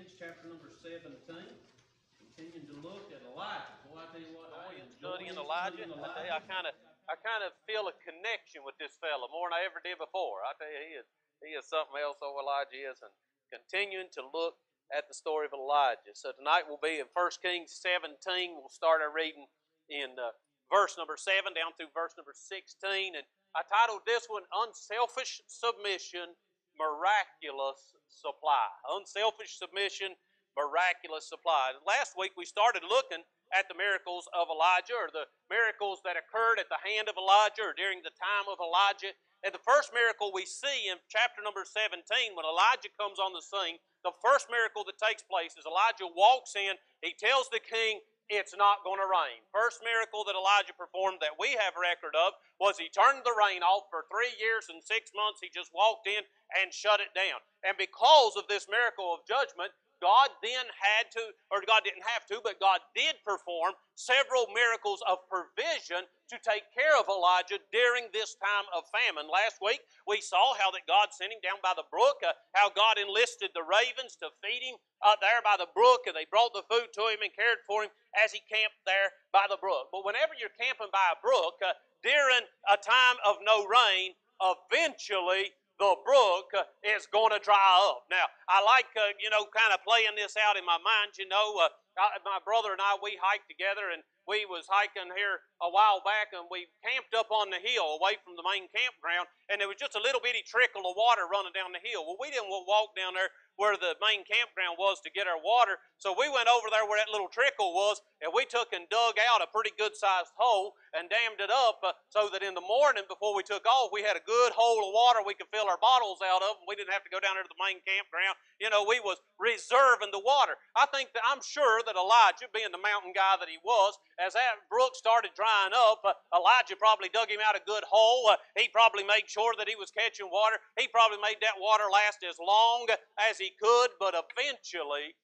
Kings, chapter number 17. Continuing to look at Elijah. Boy, I tell you what, I am studying Elijah. I I kind of, I kind of feel a connection with this fella more than I ever did before. I tell you, he is, he is something else. Oh, Elijah is, and continuing to look at the story of Elijah. So tonight we'll be in 1 Kings 17. We'll start our reading in uh, verse number 7 down through verse number 16. And I titled this one Unselfish Submission, Miraculous Supply. Unselfish Submission, Miraculous Supply. Last week we started looking at the miracles of Elijah or the miracles that occurred at the hand of Elijah or during the time of Elijah. And the first miracle we see in chapter number 17 when Elijah comes on the scene, the first miracle that takes place is Elijah walks in, he tells the king, it's not going to rain. First miracle that Elijah performed that we have record of was he turned the rain off for three years and six months. He just walked in and shut it down. And because of this miracle of judgment, God then had to, or God didn't have to, but God did perform several miracles of provision to take care of Elijah during this time of famine. Last week, we saw how that God sent him down by the brook, uh, how God enlisted the ravens to feed him uh, there by the brook, and they brought the food to him and cared for him as he camped there by the brook. But whenever you're camping by a brook, uh, during a time of no rain, eventually the brook uh, is going to dry up. Now, I like, uh, you know, kind of playing this out in my mind. You know, uh, I, my brother and I, we hike together, and we was hiking here a while back, and we camped up on the hill away from the main campground, and there was just a little bitty trickle of water running down the hill. Well, we didn't walk down there where the main campground was to get our water. So we went over there where that little trickle was, and we took and dug out a pretty good sized hole and dammed it up uh, so that in the morning before we took off, we had a good hole of water we could fill our bottles out of, and we didn't have to go down there to the main campground. You know, we was reserving the water. I think that I'm sure that Elijah, being the mountain guy that he was, as that brook started drying up, uh, Elijah probably dug him out a good hole. Uh, he probably made sure that he was catching water. He probably made that water last as long as he could, but eventually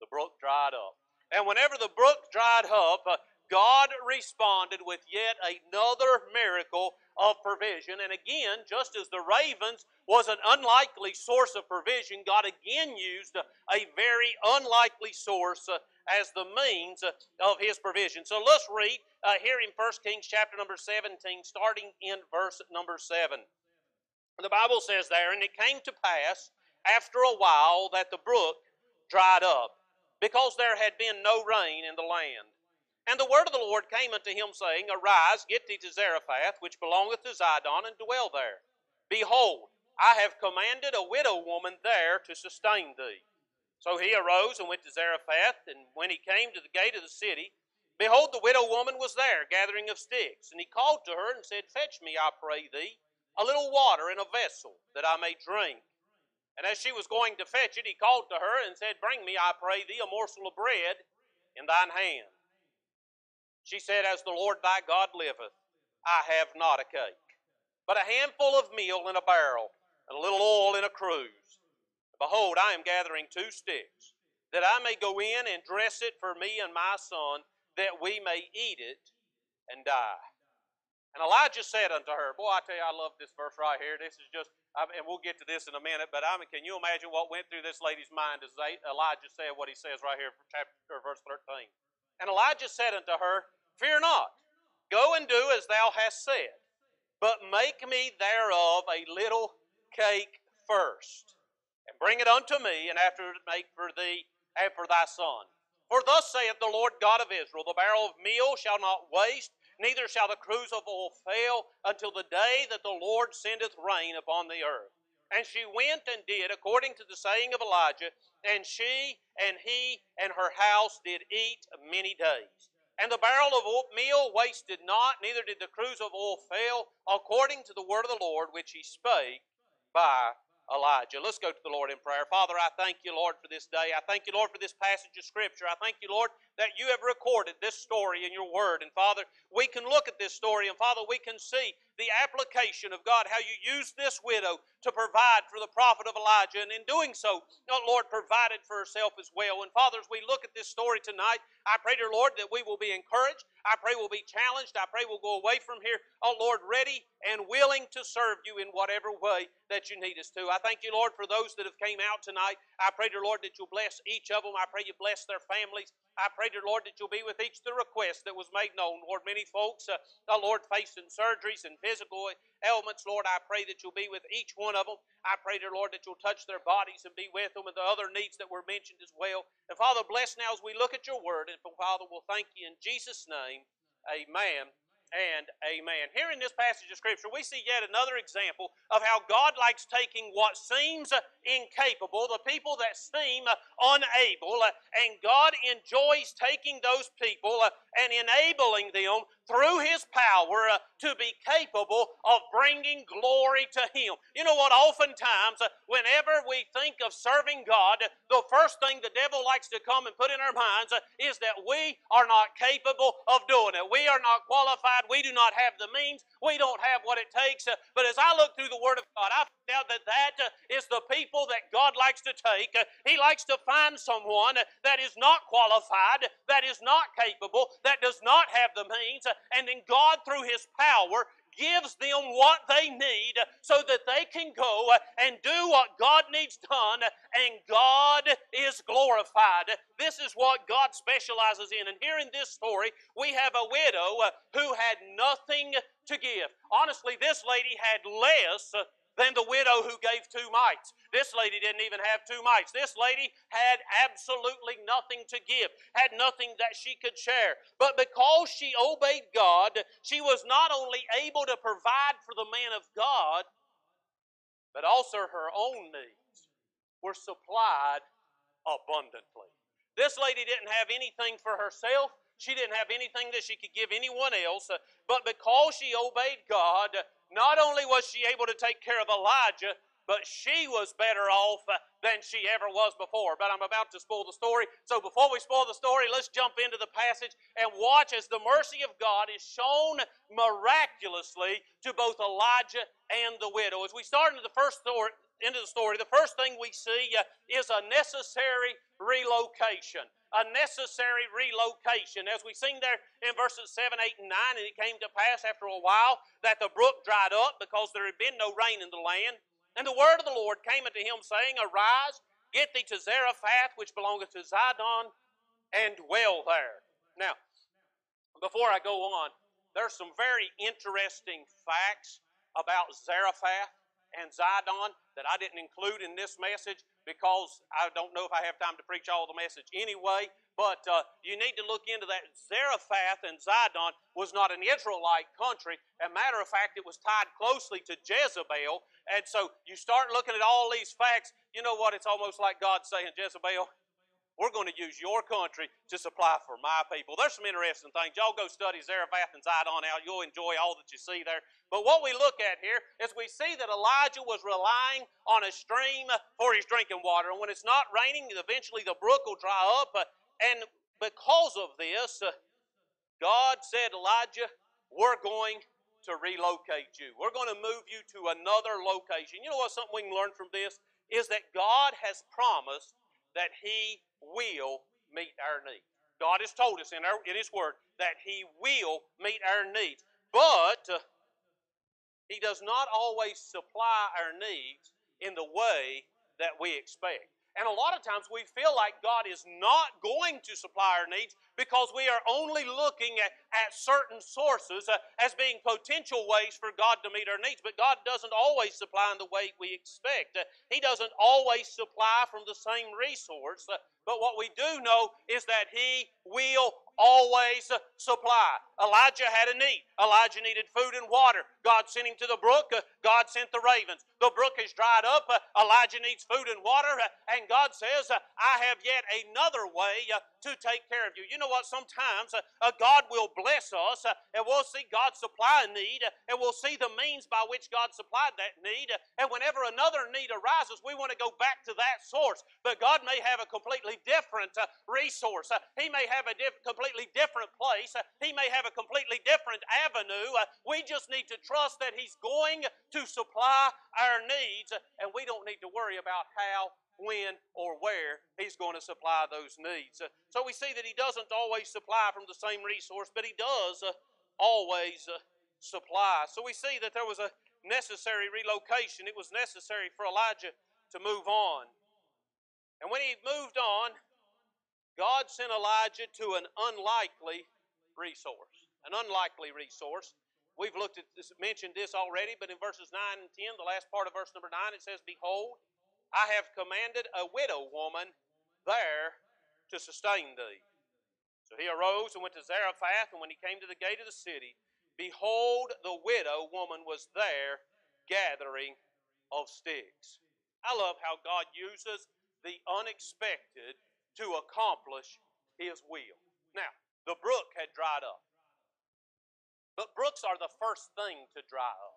the brook dried up. And whenever the brook dried up, uh, God responded with yet another miracle of provision. And again, just as the ravens was an unlikely source of provision, God again used a very unlikely source uh, as the means uh, of His provision. So let's read uh, here in 1 Kings chapter number 17, starting in verse number 7. The Bible says there, And it came to pass after a while that the brook dried up, because there had been no rain in the land. And the word of the Lord came unto him, saying, Arise, get thee to Zarephath, which belongeth to Zidon, and dwell there. Behold, I have commanded a widow woman there to sustain thee. So he arose and went to Zarephath, and when he came to the gate of the city, behold, the widow woman was there, gathering of sticks. And he called to her and said, Fetch me, I pray thee, a little water in a vessel, that I may drink. And as she was going to fetch it, he called to her and said, Bring me, I pray thee, a morsel of bread in thine hand. She said, As the Lord thy God liveth, I have not a cake, but a handful of meal in a barrel, and a little oil in a cruse. Behold, I am gathering two sticks, that I may go in and dress it for me and my son, that we may eat it and die. And Elijah said unto her, Boy, I tell you, I love this verse right here. This is just I mean, and we'll get to this in a minute, but I mean, can you imagine what went through this lady's mind as Elijah said what he says right here, chapter verse 13? And Elijah said unto her, Fear not, go and do as thou hast said, but make me thereof a little cake first, and bring it unto me, and after make for thee and for thy son. For thus saith the Lord God of Israel, The barrel of meal shall not waste, neither shall the cruse of oil fail until the day that the Lord sendeth rain upon the earth. And she went and did according to the saying of Elijah, and she and he and her house did eat many days. And the barrel of meal wasted not, neither did the cruse of oil fail, according to the word of the Lord which he spake by Elijah. Let's go to the Lord in prayer. Father, I thank you, Lord, for this day. I thank you, Lord, for this passage of Scripture. I thank you, Lord, that you have recorded this story in your word. And Father, we can look at this story, and Father, we can see the application of God, how you used this widow to provide for the prophet of Elijah, and in doing so, Lord, provided for herself as well. And Father, as we look at this story tonight, I pray, dear Lord, that we will be encouraged. I pray we'll be challenged. I pray we'll go away from here, oh Lord, ready and willing to serve you in whatever way that you need us to. I thank you, Lord, for those that have came out tonight. I pray, dear Lord, that you'll bless each of them. I pray you bless their families. I pray, dear Lord, that you'll be with each the request that was made known. Lord, many folks, uh, oh Lord, facing surgeries and physical ailments, Lord, I pray that you'll be with each one of them. I pray, dear Lord, that you'll touch their bodies and be with them and the other needs that were mentioned as well. And Father, bless now as we look at your word. And Father, we'll thank you in Jesus' name. Amen and amen. Here in this passage of Scripture, we see yet another example of how God likes taking what seems incapable, the people that seem unable, and God enjoys taking those people and enabling them through His power uh, to be capable of bringing glory to Him. You know what? Oftentimes, uh, whenever we think of serving God, the first thing the devil likes to come and put in our minds uh, is that we are not capable of doing it. We are not qualified. We do not have the means. We don't have what it takes. But as I look through the Word of God, I found out that that is the people that God likes to take. He likes to find someone that is not qualified, that is not capable, that does not have the means, and then God, through His power, gives them what they need so that they can go uh, and do what God needs done, and God is glorified. This is what God specializes in. And here in this story, we have a widow uh, who had nothing to give. Honestly, this lady had less than the widow who gave two mites. This lady didn't even have two mites. This lady had absolutely nothing to give, had nothing that she could share. But because she obeyed God, she was not only able to provide for the man of God, but also her own needs were supplied abundantly. This lady didn't have anything for herself. She didn't have anything that she could give anyone else, but because she obeyed God, not only was she able to take care of Elijah, but she was better off uh, than she ever was before. But I'm about to spoil the story. So before we spoil the story, let's jump into the passage and watch as the mercy of God is shown miraculously to both Elijah and the widow. As we start into the first story, of the story, the first thing we see uh, is a necessary relocation. A necessary relocation. As we sing there in verses 7, 8, and 9, and it came to pass after a while that the brook dried up because there had been no rain in the land. And the word of the Lord came unto him, saying, Arise, get thee to Zarephath, which belongeth to Zidon, and dwell there. Now, before I go on, there's some very interesting facts about Zarephath and Zidon that I didn't include in this message because I don't know if I have time to preach all the message anyway. But uh, you need to look into that. Zarephath and Zidon was not an Israelite country. As a matter of fact, it was tied closely to Jezebel. And so you start looking at all these facts. You know what? It's almost like God saying, Jezebel, we're going to use your country to supply for my people. There's some interesting things. Y'all go study Zarephath and Zidon out. You'll enjoy all that you see there. But what we look at here is we see that Elijah was relying on a stream for his drinking water. And when it's not raining, eventually the brook will dry up. And because of this, God said, Elijah, we're going to relocate you. We're going to move you to another location. You know what? Something we can learn from this is that God has promised that He will meet our needs. God has told us in, our, in His Word that He will meet our needs. But He does not always supply our needs in the way that we expect. And a lot of times we feel like God is not going to supply our needs because we are only looking at, at certain sources uh, as being potential ways for God to meet our needs. But God doesn't always supply in the way we expect. Uh, he doesn't always supply from the same resource. Uh, but what we do know is that He will always supply. Elijah had a need. Elijah needed food and water. God sent him to the brook. God sent the ravens. The brook is dried up. Elijah needs food and water. And God says, I have yet another way to take care of you. You know what? Sometimes uh, uh, God will bless us, uh, and we'll see God supply a need, uh, and we'll see the means by which God supplied that need. uh, And whenever another need arises, we want to go back to that source. But God may have a completely different uh, resource. Uh, He may have a diff- completely different place. Uh, He may have a completely different avenue. Uh, We just need to trust that He's going to supply our needs, uh, and we don't need to worry about how when or where he's going to supply those needs. Uh, So we see that he doesn't always supply from the same resource, but he does uh, always uh, supply. So we see that there was a necessary relocation. It was necessary for Elijah to move on. And when he moved on, God sent Elijah to an unlikely resource. An unlikely resource. We've looked at this, mentioned this already, but in verses 9 and 10, the last part of verse number 9, it says, Behold, I have commanded a widow woman there to sustain thee. So he arose and went to Zarephath, and when he came to the gate of the city, behold, the widow woman was there gathering of sticks. I love how God uses the unexpected to accomplish his will. Now, the brook had dried up. But brooks are the first thing to dry up.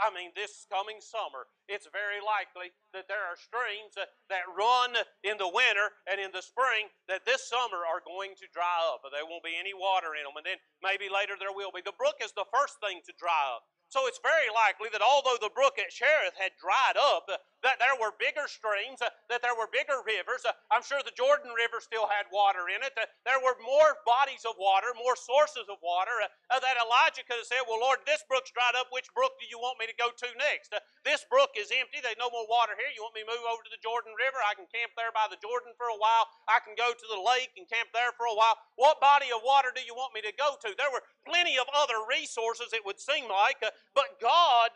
I mean, this coming summer, it's very likely that there are streams that, that run in the winter and in the spring that this summer are going to dry up. There won't be any water in them, and then maybe later there will be. The brook is the first thing to dry up. So it's very likely that although the brook at Cherith had dried up, that there were bigger streams, that there were bigger rivers. I'm sure the Jordan River still had water in it. There were more bodies of water, more sources of water uh, that Elijah could have said, Well, Lord, this brook's dried up. Which brook do you want me to go to next? This brook is empty. There's no more water here. You want me to move over to the Jordan River? I can camp there by the Jordan for a while. I can go to the lake and camp there for a while. What body of water do you want me to go to? There were plenty of other resources, it would seem like, but God,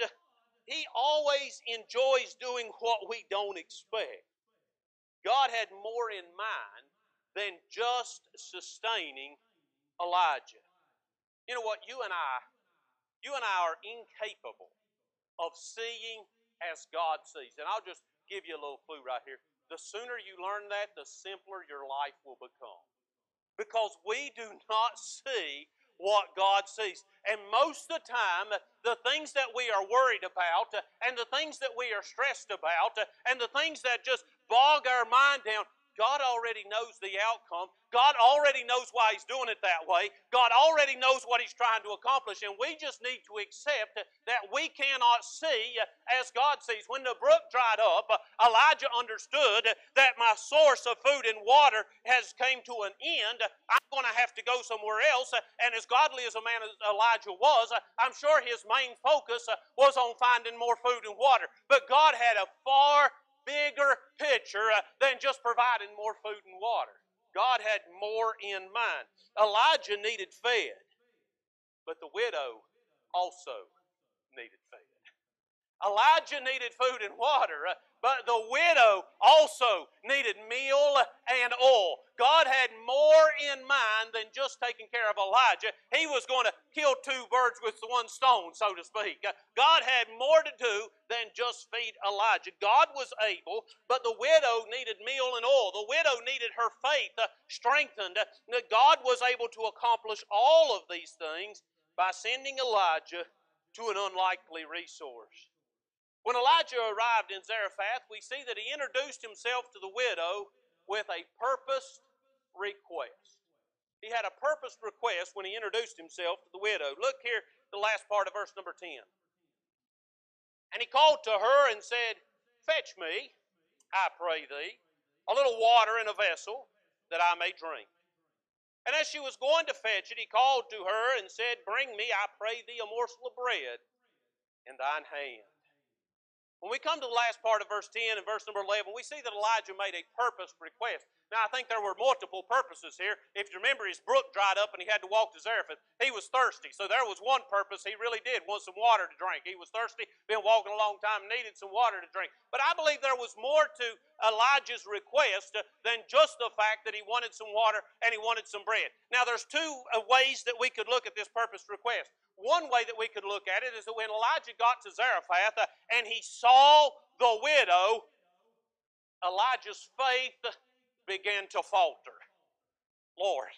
He always enjoys doing what we don't expect. God had more in mind than just sustaining Elijah. You know what? You and I, you and I are incapable of seeing as God sees. And I'll just give you a little clue right here. The sooner you learn that, the simpler your life will become. Because we do not see what God sees. And most of the time, the things that we are worried about, uh, and the things that we are stressed about, uh, and the things that just bog our mind down, God already knows the outcome. God already knows why He's doing it that way. God already knows what He's trying to accomplish, and we just need to accept that we cannot see as God sees. When the brook dried up, Elijah understood that my source of food and water has came to an end. I'm going to have to go somewhere else. And as godly as a man as Elijah was, I'm sure his main focus was on finding more food and water. But God had a far bigger picture uh, than just providing more food and water. God had more in mind. Elijah needed fed, but the widow also needed fed. Elijah needed food and water, uh, but the widow also needed meal and oil. God had more in mind than just taking care of Elijah. He was going to kill two birds with one stone, so to speak. God had more to do than just feed Elijah. God was able, but the widow needed meal and oil. The widow needed her faith strengthened. God was able to accomplish all of these things by sending Elijah to an unlikely resource. When Elijah arrived in Zarephath, we see that he introduced himself to the widow with a purposed request. He had a purposed request when he introduced himself to the widow. Look here, the last part of verse number 10. And he called to her and said, Fetch me, I pray thee, a little water in a vessel that I may drink. And as she was going to fetch it, he called to her and said, Bring me, I pray thee, a morsel of bread in thine hand. When we come to the last part of verse 10 and verse number 11, we see that Elijah made a purposed request. Now, I think there were multiple purposes here. If you remember, his brook dried up and he had to walk to Zarephath. He was thirsty. So there was one purpose he really did want some water to drink. He was thirsty, been walking a long time, needed some water to drink. But I believe there was more to Elijah's request than just the fact that he wanted some water and he wanted some bread. Now, there's two uh, ways that we could look at this purpose request. One way that we could look at it is that when Elijah got to Zarephath uh, and he saw the widow, Elijah's faith began to falter. Lord,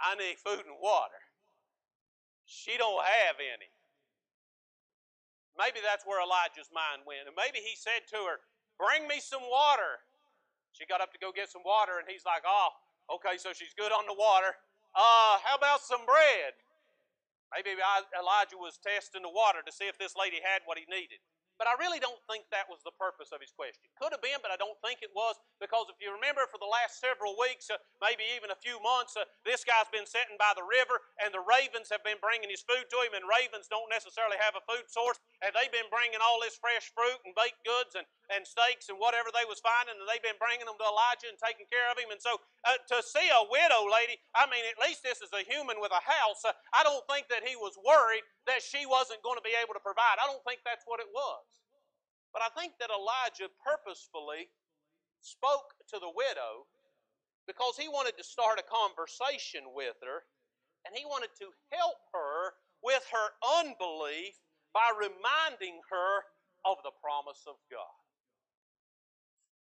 I need food and water. She don't have any. Maybe that's where Elijah's mind went. And maybe he said to her, Bring me some water. She got up to go get some water, and he's like, Oh, okay, so she's good on the water. Uh, how about some bread? Maybe Elijah was testing the water to see if this lady had what he needed. But I really don't think that was the purpose of his question. Could have been, but I don't think it was, because if you remember for the last several weeks, uh, maybe even a few months, uh, this guy's been sitting by the river, and the ravens have been bringing his food to him, and ravens don't necessarily have a food source, and they've been bringing all this fresh fruit and baked goods and, and steaks and whatever they was finding, and they've been bringing them to Elijah and taking care of him. And so uh, to see a widow lady, I mean, at least this is a human with a house. Uh, I don't think that he was worried that she wasn't going to be able to provide. I don't think that's what it was. But I think that Elijah purposefully spoke to the widow because he wanted to start a conversation with her and he wanted to help her with her unbelief by reminding her of the promise of God.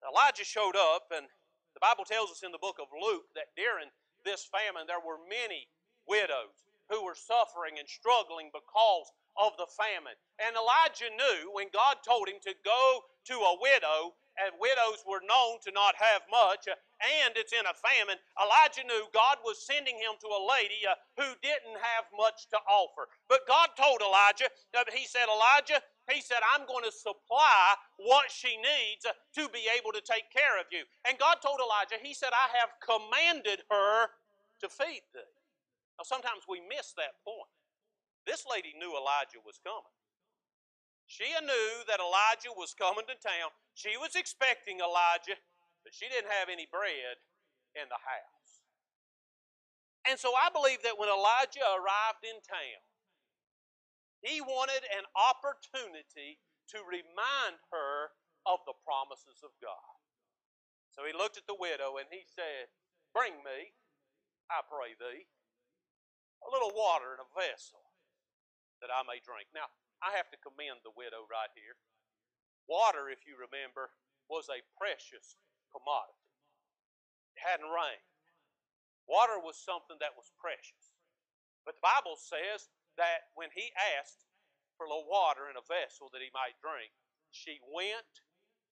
Elijah showed up, and the Bible tells us in the book of Luke that during this famine there were many widows who were suffering and struggling because of the famine. And Elijah knew when God told him to go to a widow, and widows were known to not have much, and it's in a famine, Elijah knew God was sending him to a lady uh, who didn't have much to offer. But God told Elijah, uh, He said, Elijah, He said, I'm going to supply what she needs uh, to be able to take care of you. And God told Elijah, He said, I have commanded her to feed thee. Now, sometimes we miss that point. This lady knew Elijah was coming. She knew that Elijah was coming to town. She was expecting Elijah, but she didn't have any bread in the house. And so I believe that when Elijah arrived in town, he wanted an opportunity to remind her of the promises of God. So he looked at the widow and he said, Bring me, I pray thee, a little water in a vessel that I may drink. Now, I have to commend the widow right here. Water, if you remember, was a precious commodity. It hadn't rained. Water was something that was precious. But the Bible says that when he asked for a little water in a vessel that he might drink, she went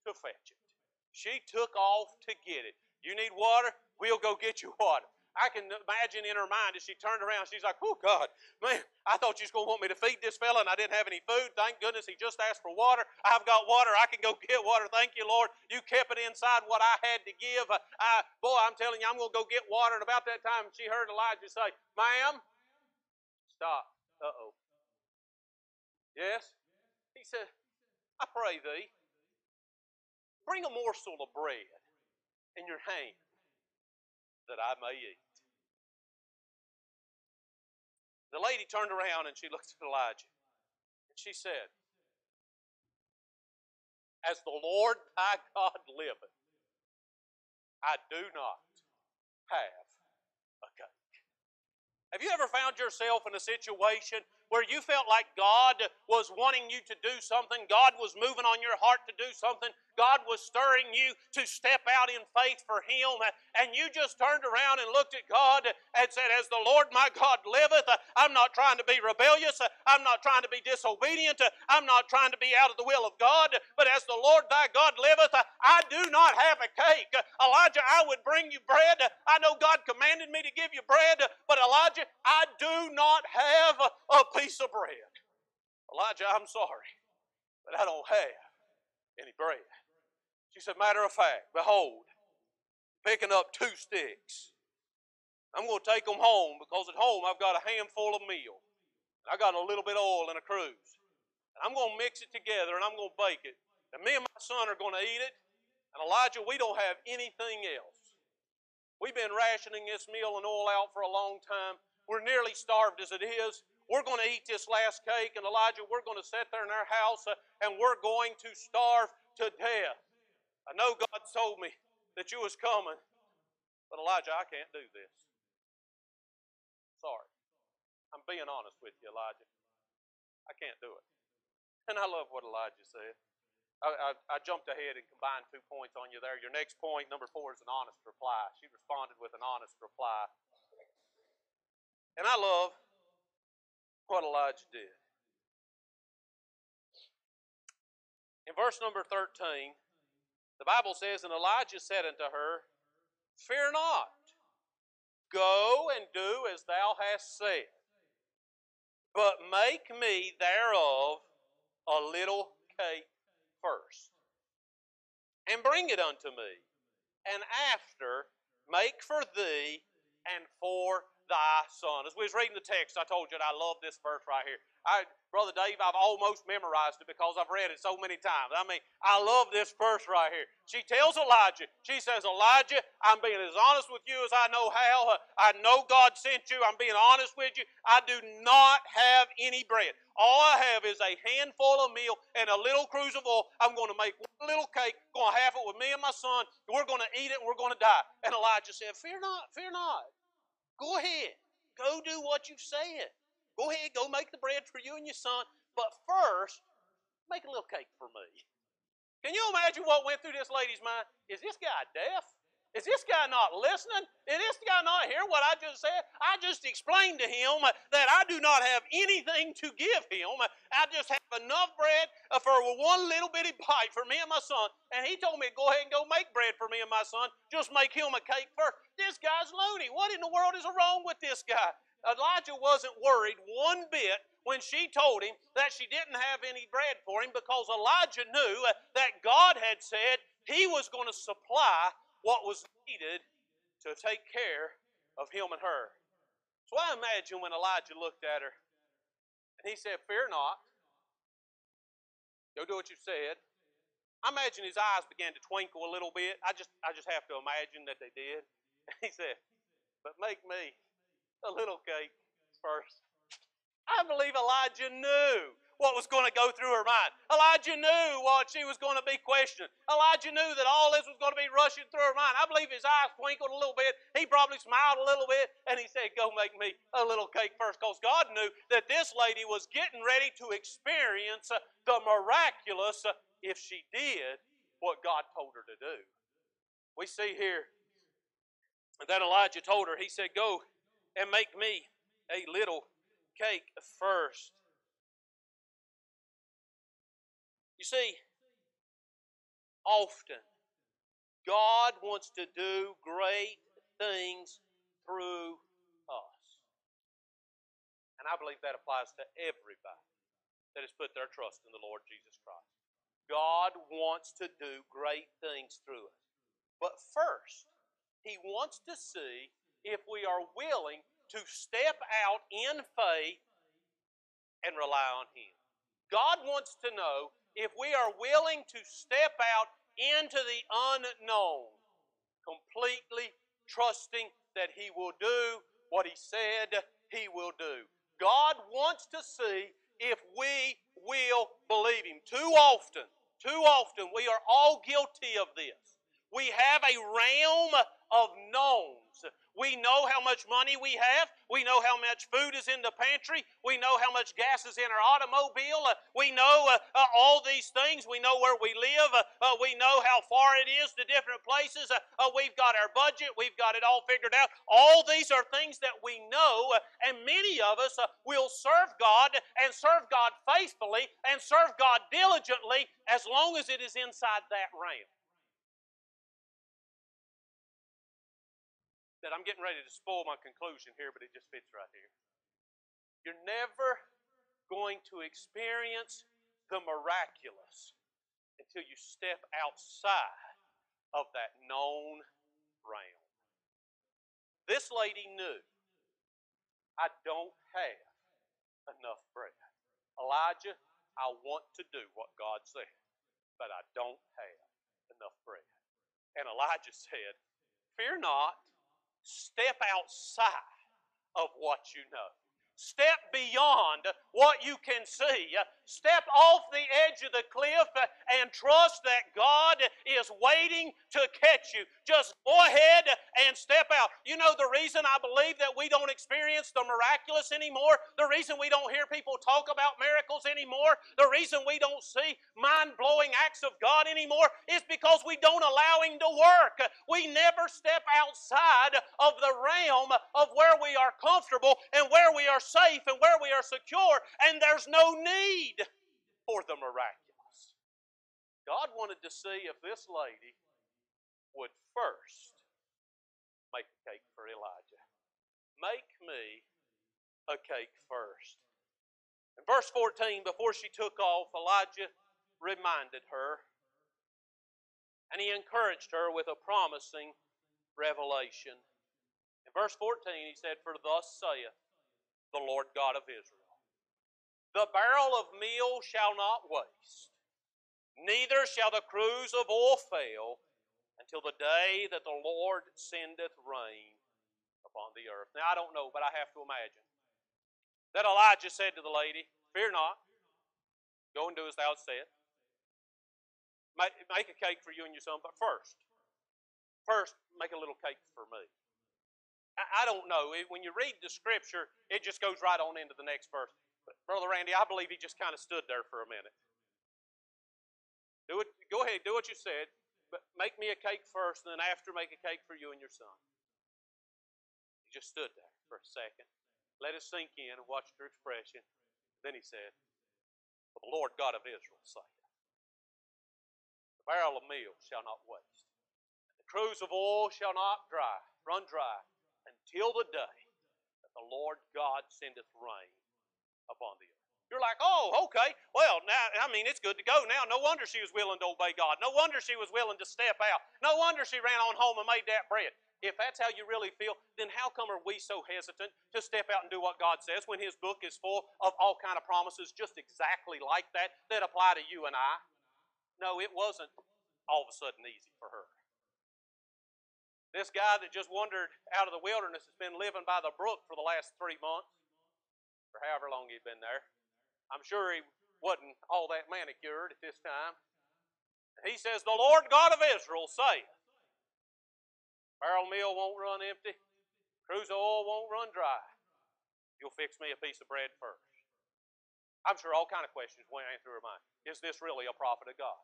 to fetch it. She took off to get it. You need water? We'll go get you water. I can imagine in her mind as she turned around, she's like, Oh, God, man, I thought you was going to want me to feed this fella and I didn't have any food. Thank goodness he just asked for water. I've got water. I can go get water. Thank you, Lord. You kept it inside what I had to give. I, boy, I'm telling you, I'm going to go get water. And about that time, she heard Elijah say, Ma'am, stop. Uh oh. Yes? He said, I pray thee, bring a morsel of bread in your hand that I may eat. The lady turned around and she looked at Elijah and she said, As the Lord thy God liveth, I do not have a cake. Have you ever found yourself in a situation where you felt like God was wanting you to do something, God was moving on your heart to do something, God was stirring you to step out in faith for Him, and you just turned around and looked at God and said, As the Lord my God liveth, I'm not trying to be rebellious, I'm not trying to be disobedient, I'm not trying to be out of the will of God, but as the Lord thy God liveth, I do not have a cake. Elijah, I would bring you bread. I know God commanded me to give you bread, but Elijah, I do not have a piece of bread. Elijah, I'm sorry, but I don't have any bread. She said, Matter of fact, behold, picking up two sticks. I'm going to take them home because at home I've got a handful of meal. I got a little bit of oil in a cruse. And I'm going to mix it together and I'm going to bake it. And me and my son are going to eat it. And Elijah, we don't have anything else. We've been rationing this meal and oil out for a long time. We're nearly starved as it is. We're going to eat this last cake, and Elijah, we're going to sit there in our house uh, and we're going to starve to death. I know God told me that you was coming, but Elijah, I can't do this. Sorry. I'm being honest with you, Elijah. I can't do it. And I love what Elijah said. I, I, I, jumped ahead and combined two points on you there. Your next point, number four, is an honest reply. She responded with an honest reply. And I love what Elijah did. In verse number 13, the Bible says, And Elijah said unto her, Fear not, go and do as thou hast said, but make me thereof a little cake first, and bring it unto me, and after make for thee and for thy son. As we was reading the text, I told you that I love this verse right here. I, Brother Dave, I've almost memorized it because I've read it so many times. I mean, I love this verse right here. She tells Elijah, she says, Elijah, I'm being as honest with you as I know how. I know God sent you. I'm being honest with you. I do not have any bread. All I have is a handful of meal and a little cruse of oil. I'm going to make one little cake, going to have it with me and my son. We're going to eat it and we're going to die. And Elijah said, Fear not, fear not. Go ahead. Go do what you've said. Go ahead, go make the bread for you and your son. But first, make a little cake for me. Can you imagine what went through this lady's mind? Is this guy deaf? Is this guy not listening? Is this guy not hear what I just said? I just explained to him that I do not have anything to give him. I just have enough bread for one little bitty bite for me and my son. And he told me to go ahead and go make bread for me and my son. Just make him a cake first. This guy's loony. What in the world is wrong with this guy? Elijah wasn't worried one bit when she told him that she didn't have any bread for him because Elijah knew that God had said he was going to supply what was needed to take care of him and her. So I imagine when Elijah looked at her and he said, Fear not. Go do what you said. I imagine his eyes began to twinkle a little bit. I just I just have to imagine that they did. He said, But make me a little cake first. I believe Elijah knew what was going to go through her mind. Elijah knew what she was going to be questioning. Elijah knew that all this was going to be rushing through her mind. I believe his eyes twinkled a little bit. He probably smiled a little bit, and he said, Go make me a little cake first, because God knew that this lady was getting ready to experience the miraculous if she did what God told her to do. We see here that Elijah told her, He said, Go and make me a little cake first. You see, often God wants to do great things through us. And I believe that applies to everybody that has put their trust in the Lord Jesus Christ. God wants to do great things through us. But first, He wants to see if we are willing to step out in faith and rely on Him. God wants to know if we are willing to step out into the unknown, completely trusting that He will do what He said He will do. God wants to see if we will believe Him. Too often, too often, we are all guilty of this. We have a realm of knowns. We know how much money we have. We know how much food is in the pantry. We know how much gas is in our automobile. Uh, we know uh, uh, all these things. We know where we live. Uh, uh, we know how far it is to different places. Uh, we've got our budget. We've got it all figured out. All these are things that we know, and many of us will serve God and serve God faithfully and serve God diligently as long as it is inside that realm. That I'm getting ready to spoil my conclusion here, but it just fits right here. You're never going to experience the miraculous until you step outside of that known realm. This lady knew, I don't have enough bread. Elijah, I want to do what God said, but I don't have enough bread. And Elijah said, Fear not, Step outside of what you know. Step beyond what you can see. Step off the edge of the cliff and trust that God is waiting to catch you. Just go ahead and step out. You know the reason I believe that we don't experience the miraculous anymore, the reason we don't hear people talk about miracles anymore, the reason we don't see mind blowing acts of God anymore is because we don't allow Him to work. We never step outside of the realm of where we are comfortable and where we are safe and where we are secure, and there's no need for the miraculous. God wanted to see if this lady would first make a cake for Elijah. Make me a cake first. In verse 14, before she took off, Elijah reminded her and he encouraged her with a promising revelation. In verse 14, he said, For thus saith the Lord God of Israel The barrel of meal shall not waste, neither shall the cruse of oil fail until the day that the Lord sendeth rain upon the earth. Now, I don't know, but I have to imagine that Elijah said to the lady, Fear not, go and do as thou said. Make, make a cake for you and your son, but first, first, make a little cake for me. I, I don't know. When you read the scripture, it just goes right on into the next verse. But Brother Randy, I believe he just kind of stood there for a minute. Do it. Go ahead. Do what you said. But make me a cake first, and then after, make a cake for you and your son. He just stood there for a second, let it sink in, and watched her expression. Then he said, "The Lord God of Israel saith." The barrel of meal shall not waste, and the cruse of oil shall not dry, run dry, until the day that the Lord God sendeth rain upon the earth. You're like, oh, okay. Well, now, I mean, it's good to go now. No wonder she was willing to obey God. No wonder she was willing to step out. No wonder she ran on home and made that bread. If that's how you really feel, then how come are we so hesitant to step out and do what God says when His book is full of all kind of promises just exactly like that that apply to you and I? No, it wasn't all of a sudden easy for her. This guy that just wandered out of the wilderness has been living by the brook for the last three months, or however long he'd been there. I'm sure he wasn't all that manicured at this time. He says, The Lord God of Israel saith, Barrel meal won't run empty, cruse oil won't run dry. You'll fix me a piece of bread first. I'm sure all kind of questions went through her mind. Is this really a prophet of God?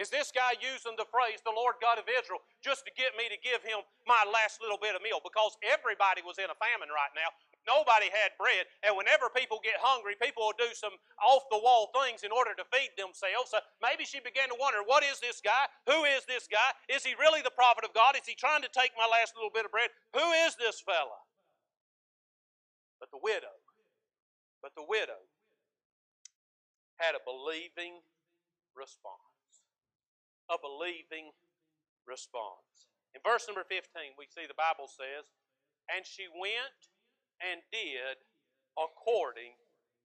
Is this guy using the phrase, the Lord God of Israel, just to get me to give him my last little bit of meal? Because everybody was in a famine right now. Nobody had bread. And whenever people get hungry, people will do some off the wall things in order to feed themselves. So maybe she began to wonder what is this guy? Who is this guy? Is he really the prophet of God? Is he trying to take my last little bit of bread? Who is this fella? But the widow, but the widow had a believing response a believing response. In verse number 15, we see the Bible says, And she went and did according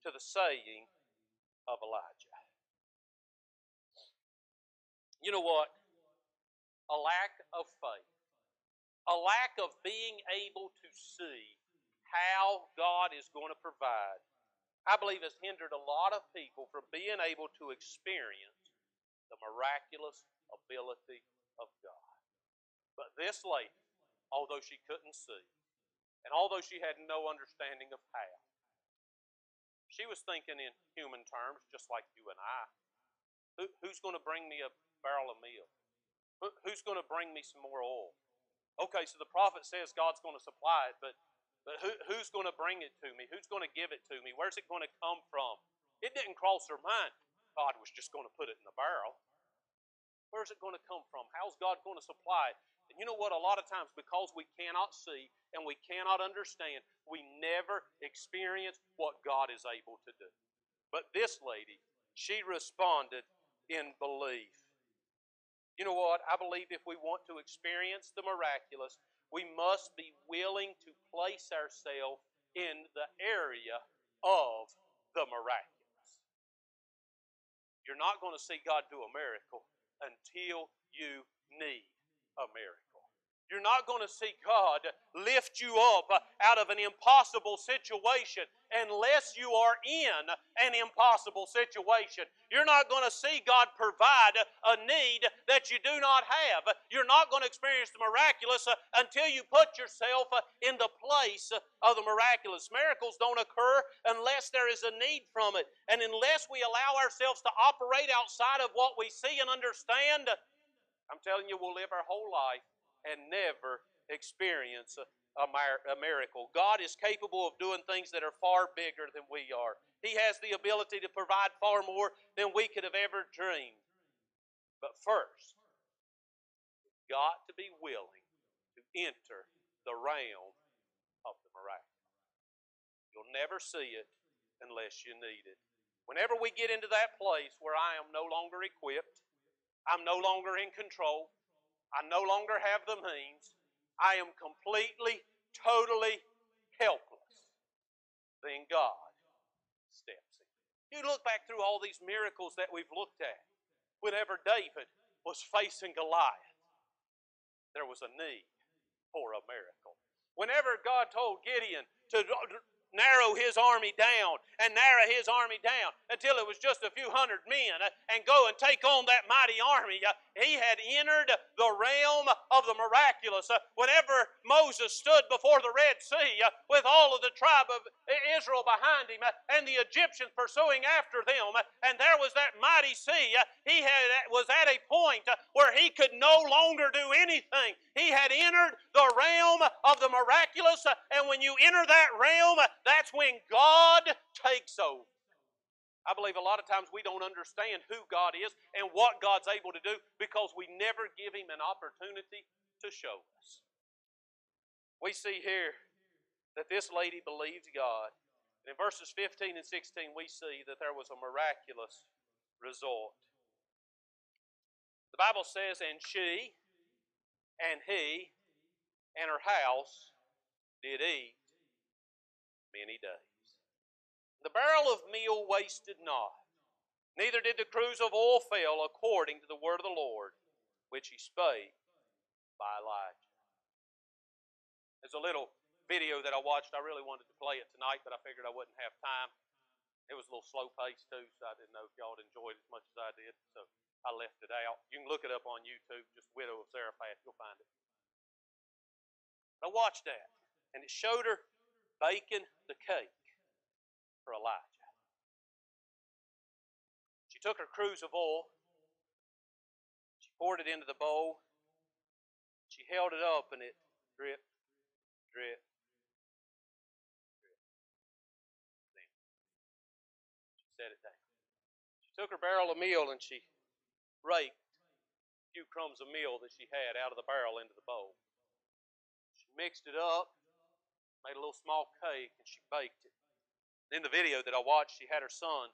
to the saying of Elijah. You know what? A lack of faith, a lack of being able to see how God is going to provide, I believe has hindered a lot of people from being able to experience the miraculous ability of God. But this lady, although she couldn't see, and although she had no understanding of how, she was thinking in human terms, just like you and I. Who, who's going to bring me a barrel of meal? Who, who's going to bring me some more oil? Okay, so the prophet says God's going to supply it, but, but who, who's going to bring it to me? Who's going to give it to me? Where's it going to come from? It didn't cross her mind. God was just going to put it in the barrel. Where's it going to come from? How's God going to supply it? And you know what? A lot of times, because we cannot see and we cannot understand, we never experience what God is able to do. But this lady, she responded in belief. You know what? I believe if we want to experience the miraculous, we must be willing to place ourselves in the area of the miraculous. You're not going to see God do a miracle until you need a miracle. You're not going to see God lift you up out of an impossible situation unless you are in an impossible situation. You're not going to see God provide a need that you do not have. You're not going to experience the miraculous until you put yourself in the place of the miraculous. Miracles don't occur unless there is a need from it. And unless we allow ourselves to operate outside of what we see and understand, I'm telling you, we'll live our whole life and never experience a, a, a, miracle. God is capable of doing things that are far bigger than we are. He has the ability to provide far more than we could have ever dreamed. But first, we've got to be willing to enter the realm of the miraculous. You'll never see it unless you need it. Whenever we get into that place where I am no longer equipped, I'm no longer in control, I no longer have the means. I am completely, totally helpless. Then God steps in. You look back through all these miracles that we've looked at. Whenever David was facing Goliath, there was a need for a miracle. Whenever God told Gideon to narrow his army down and narrow his army down until it was just a few hundred men uh, and go and take on that mighty army. Uh, he had entered the realm of the miraculous. Uh, whenever Moses stood before the Red Sea uh, with all of the tribe of Israel behind him uh, and the Egyptians pursuing after them, uh, and there was that mighty sea, he had, was at a point where he could no longer do anything. He had entered the realm of the miraculous, and when you enter that realm, that's when God takes over. I believe a lot of times we don't understand who God is and what God's able to do because we never give Him an opportunity to show us. We see here that this lady believed God. And in verses 15 and 16, we see that there was a miraculous result. The Bible says, And she and he and her house did eat many days. The barrel of meal wasted not, neither did the cruse of oil fail according to the word of the Lord, which he spake by Elijah. There's a little video that I watched. I really wanted to play it tonight, but I figured I wouldn't have time. It was a little slow paced too, so I didn't know if y'all enjoyed it as much as I did, so I left it out. You can look it up on YouTube, just Widow of Zarephath, you'll find it. I watched that, and it showed her baking the cake for Elijah. She took her cruse of oil, she poured it into the bowl, she held it up, and it dripped, dripped, dripped. She set it down. She took her barrel of meal and she raked a few crumbs of meal that she had out of the barrel into the bowl. She mixed it up made a little small cake, and she baked it. In the video that I watched, she had her son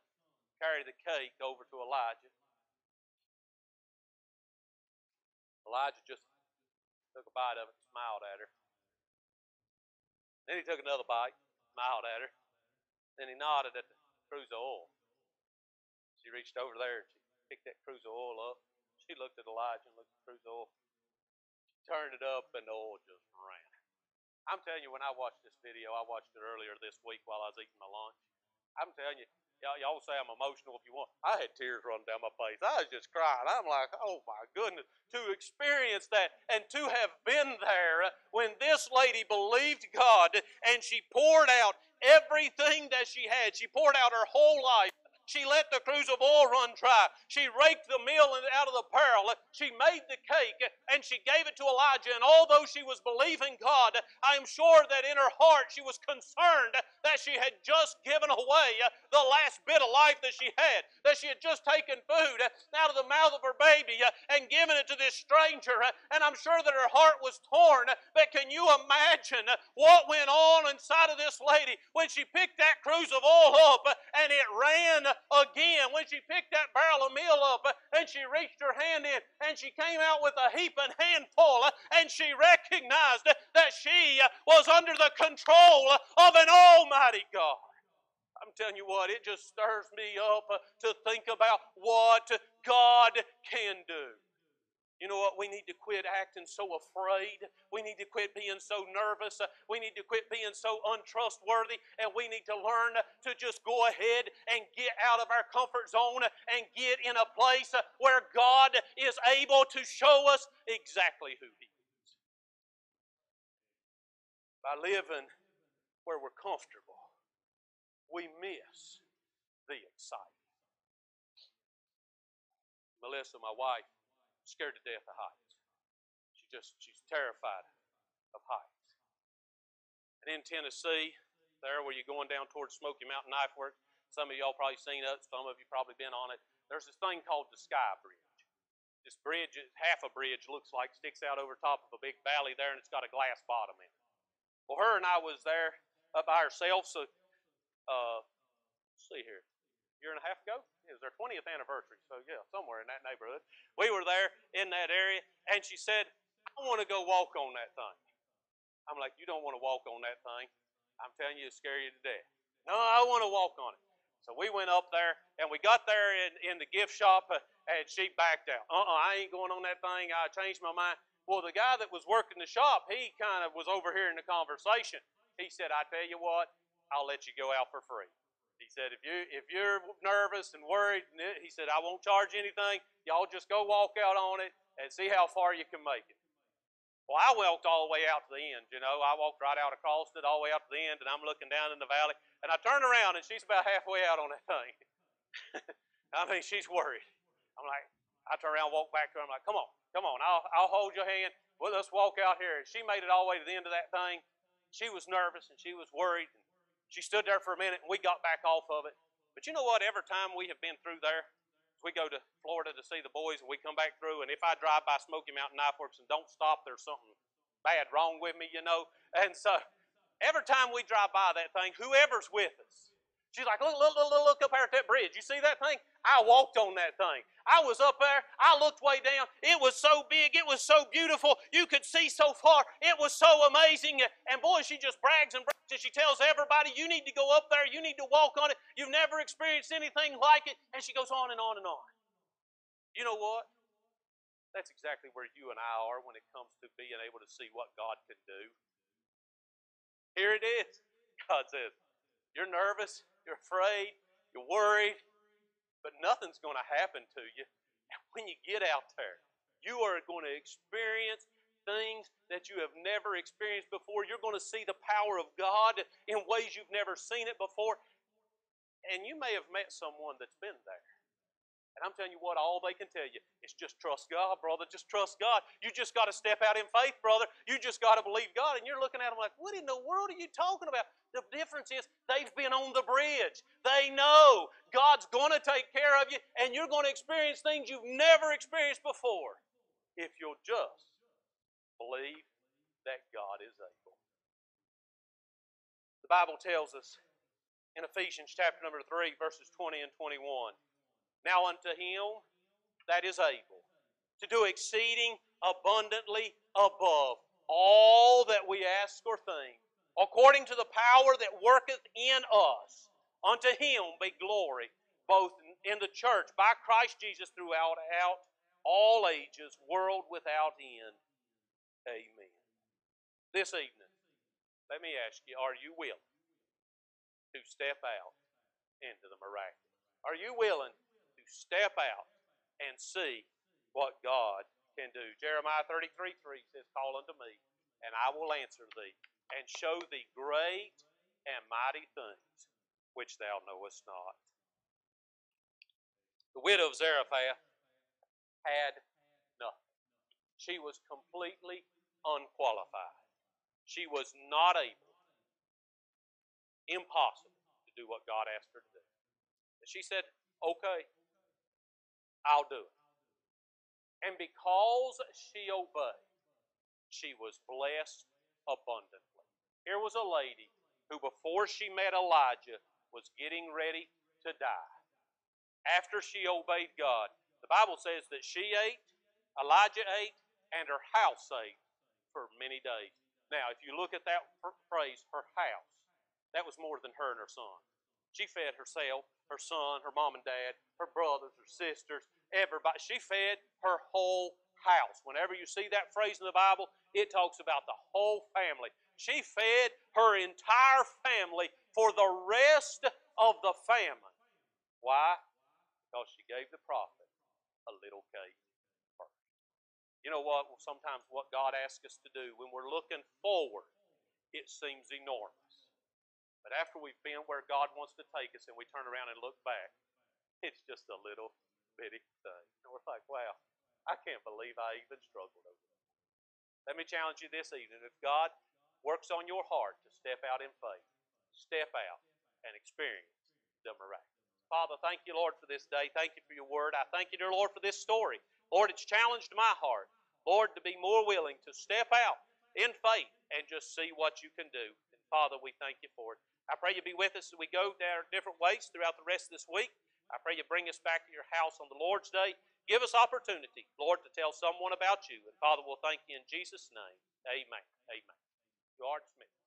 carry the cake over to Elijah. Elijah just took a bite of it and smiled at her. Then he took another bite, smiled at her. Then he nodded at the cruse of oil. She reached over there and she picked that cruse of oil up. She looked at Elijah and looked at the cruse of oil. She turned it up and the oil just ran. I'm telling you, when I watched this video, I watched it earlier this week while I was eating my lunch. I'm telling you, y'all, y'all say I'm emotional if you want. I had tears running down my face. I was just crying. I'm like, oh my goodness, to experience that and to have been there when this lady believed God and she poured out everything that she had. She poured out her whole life she let the cruse of oil run dry. She raked the meal out of the barrel. She made the cake and she gave it to Elijah. And although she was believing God, I am sure that in her heart she was concerned that she had just given away the last bit of life that she had, that she had just taken food out of the mouth of her baby and given it to this stranger. And I'm sure that her heart was torn. But can you imagine what went on inside of this lady when she picked that cruse of oil up and it ran again when she picked that barrel of meal up uh, and she reached her hand in and she came out with a heaping handful uh, and she recognized uh, that she was under the control of an almighty God. I'm telling you what, it just stirs me up to think about what God can do. You know what? We need to quit acting so afraid. We need to quit being so nervous. Uh, we need to quit being so untrustworthy. And we need to learn to just go ahead and get out of our comfort zone and get in a place uh, where God is able to show us exactly who He is. By living where we're comfortable, we miss the excitement. Melissa, my wife, scared to death of heights. She just she's terrified of heights. And in Tennessee, there where you're going down towards Smoky Mountain Knife Works, some of y'all probably seen it, some of you probably been on it. There's this thing called the Sky Bridge. This bridge, half a bridge looks like, sticks out over top of a big valley there, and it's got a glass bottom in it. Well, her and I was there up by ourselves. So, uh, see here, year and a half ago. It was their 20th anniversary. So yeah, somewhere in that neighborhood. We were there in that area, and she said, "I want to go walk on that thing." I'm like, "You don't want to walk on that thing? I'm telling you, it'll scare you to death." No, I want to walk on it. So we went up there, and we got there in, in the gift shop, uh, and she backed out. Uh-uh, I ain't going on that thing. I changed my mind. Well, the guy that was working the shop, he kind of was overhearing the conversation. He said, I tell you what, I'll let you go out for free. He said, if you if you're nervous and worried, he said, I won't charge anything. Y'all just go walk out on it and see how far you can make it. Well, I walked all the way out to the end. You know, I walked right out across it, all the way out to the end, and I'm looking down in the valley, and I turn around, and she's about halfway out on that thing. I mean, she's worried. I'm like, I turn around, walk back to her. I'm like, come on, come on, I'll, I'll hold your hand. Well, let's walk out here. And she made it all the way to the end of that thing. She was nervous and she was worried. She stood there for a minute, and we got back off of it. But you know what? Every time we have been through there, we go to Florida to see the boys, and we come back through. And if I drive by Smoky Mountain Knife Works and don't stop, there's something bad wrong with me, you know. And so every time we drive by that thing, whoever's with us, She's like, look, look, look, look up there at that bridge. You see that thing? I walked on that thing. I was up there. I looked way down. It was so big. It was so beautiful. You could see so far. It was so amazing. And boy, she just brags and brags and she tells everybody, you need to go up there. You need to walk on it. You've never experienced anything like it. And she goes on and on and on. You know what? That's exactly where you and I are when it comes to being able to see what God can do. Here it is. God says, You're nervous. You're afraid, you're worried, but nothing's going to happen to you. And when you get out there, you are going to experience things that you have never experienced before. You're going to see the power of God in ways you've never seen it before. And you may have met someone that's been there. And I'm telling you what, all they can tell you is just trust God, brother. Just trust God. You just got to step out in faith, brother. You just got to believe God. And you're looking at them like, what in the world are you talking about? The difference is they've been on the bridge. They know God's going to take care of you, and you're going to experience things you've never experienced before if you'll just believe that God is able. The Bible tells us in Ephesians chapter number 3, verses 20 and 21. Now unto him that is able to do exceeding abundantly above all that we ask or think, according to the power that worketh in us. Unto him be glory, both in the church by Christ Jesus throughout out all ages, world without end. Amen. This evening, let me ask you, are you willing to step out into the miraculous? Are you willing to step out and see what God can do. Jeremiah 33 3 says, Call unto me, and I will answer thee, and show thee great and mighty things which thou knowest not. The widow of Zarephath had nothing. She was completely unqualified. She was not able, impossible, to do what God asked her to do. And she said, Okay, I'll do it. And because she obeyed, she was blessed abundantly. Here was a lady who, before she met Elijah, was getting ready to die. After she obeyed God, the Bible says that she ate, Elijah ate, and her house ate for many days. Now, if you look at that phrase, her house, that was more than her and her son. She fed herself, her son, her mom and dad, her brothers, her sisters, everybody. She fed her whole house. Whenever you see that phrase in the Bible, it talks about the whole family. She fed her entire family for the rest of the famine. Why? Because she gave the prophet a little cake first. You know what? Sometimes what God asks us to do when we're looking forward, it seems enormous. But after we've been where God wants to take us and we turn around and look back, it's just a little bitty thing. And we're like, wow, I can't believe I even struggled over that. Let me challenge you this evening. If God works on your heart to step out in faith, step out and experience the miraculous. Father, thank you, Lord, for this day. Thank you for your word. I thank you, dear Lord, for this story. Lord, it's challenged my heart, Lord, to be more willing to step out in faith and just see what you can do. And Father, we thank you for it. I pray you be with us as we go down different ways throughout the rest of this week. I pray you bring us back to your house on the Lord's Day. Give us opportunity, Lord, to tell someone about you. And Father, we'll thank you in Jesus' name. Amen. Amen. Are dismissed.